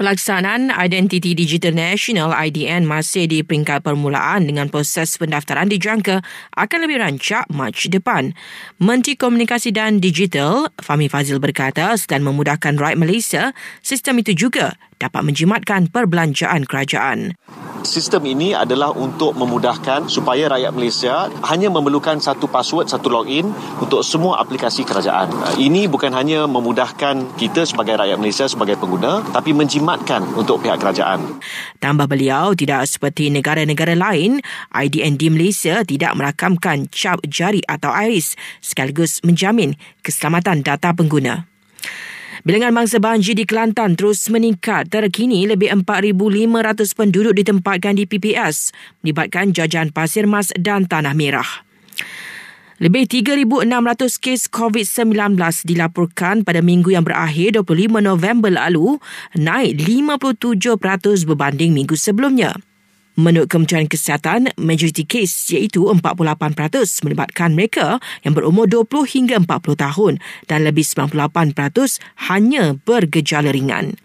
Pelaksanaan Identiti Digital Nasional IDN masih di peringkat permulaan dengan proses pendaftaran dijangka akan lebih rancak Mac depan. Menteri Komunikasi dan Digital Fahmi Fazil berkata selain memudahkan rakyat Malaysia, sistem itu juga dapat menjimatkan perbelanjaan kerajaan. Sistem ini adalah untuk memudahkan supaya rakyat Malaysia hanya memerlukan satu password, satu login untuk semua aplikasi kerajaan. Ini bukan hanya memudahkan kita sebagai rakyat Malaysia sebagai pengguna, tapi menjimatkan untuk pihak kerajaan. Tambah beliau, tidak seperti negara-negara lain, IDN di Malaysia tidak merakamkan cap jari atau iris sekaligus menjamin keselamatan data pengguna. Bilangan mangsa banjir di Kelantan terus meningkat. Terkini lebih 4,500 penduduk ditempatkan di PPS melibatkan jajahan pasir mas dan tanah merah. Lebih 3,600 kes COVID-19 dilaporkan pada minggu yang berakhir 25 November lalu, naik 57% berbanding minggu sebelumnya. Menurut Kementerian Kesihatan, majoriti kes iaitu 48% melibatkan mereka yang berumur 20 hingga 40 tahun dan lebih 98% hanya bergejala ringan.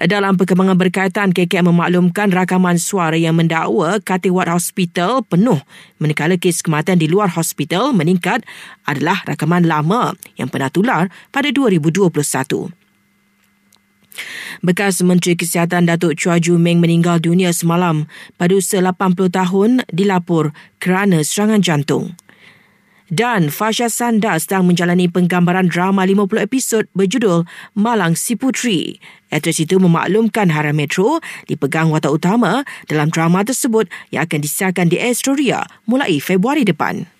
Dalam perkembangan berkaitan, KKM memaklumkan rakaman suara yang mendakwa Katiwat Hospital penuh manakala kes kematian di luar hospital meningkat adalah rakaman lama yang pernah tular pada 2021. Bekas Menteri Kesihatan Datuk Chua Ju Meng meninggal dunia semalam pada usia 80 tahun dilapor kerana serangan jantung. Dan Fasha Sanda sedang menjalani penggambaran drama 50 episod berjudul Malang Si Putri. Aktris itu memaklumkan Hara Metro dipegang watak utama dalam drama tersebut yang akan disiarkan di Astoria mulai Februari depan.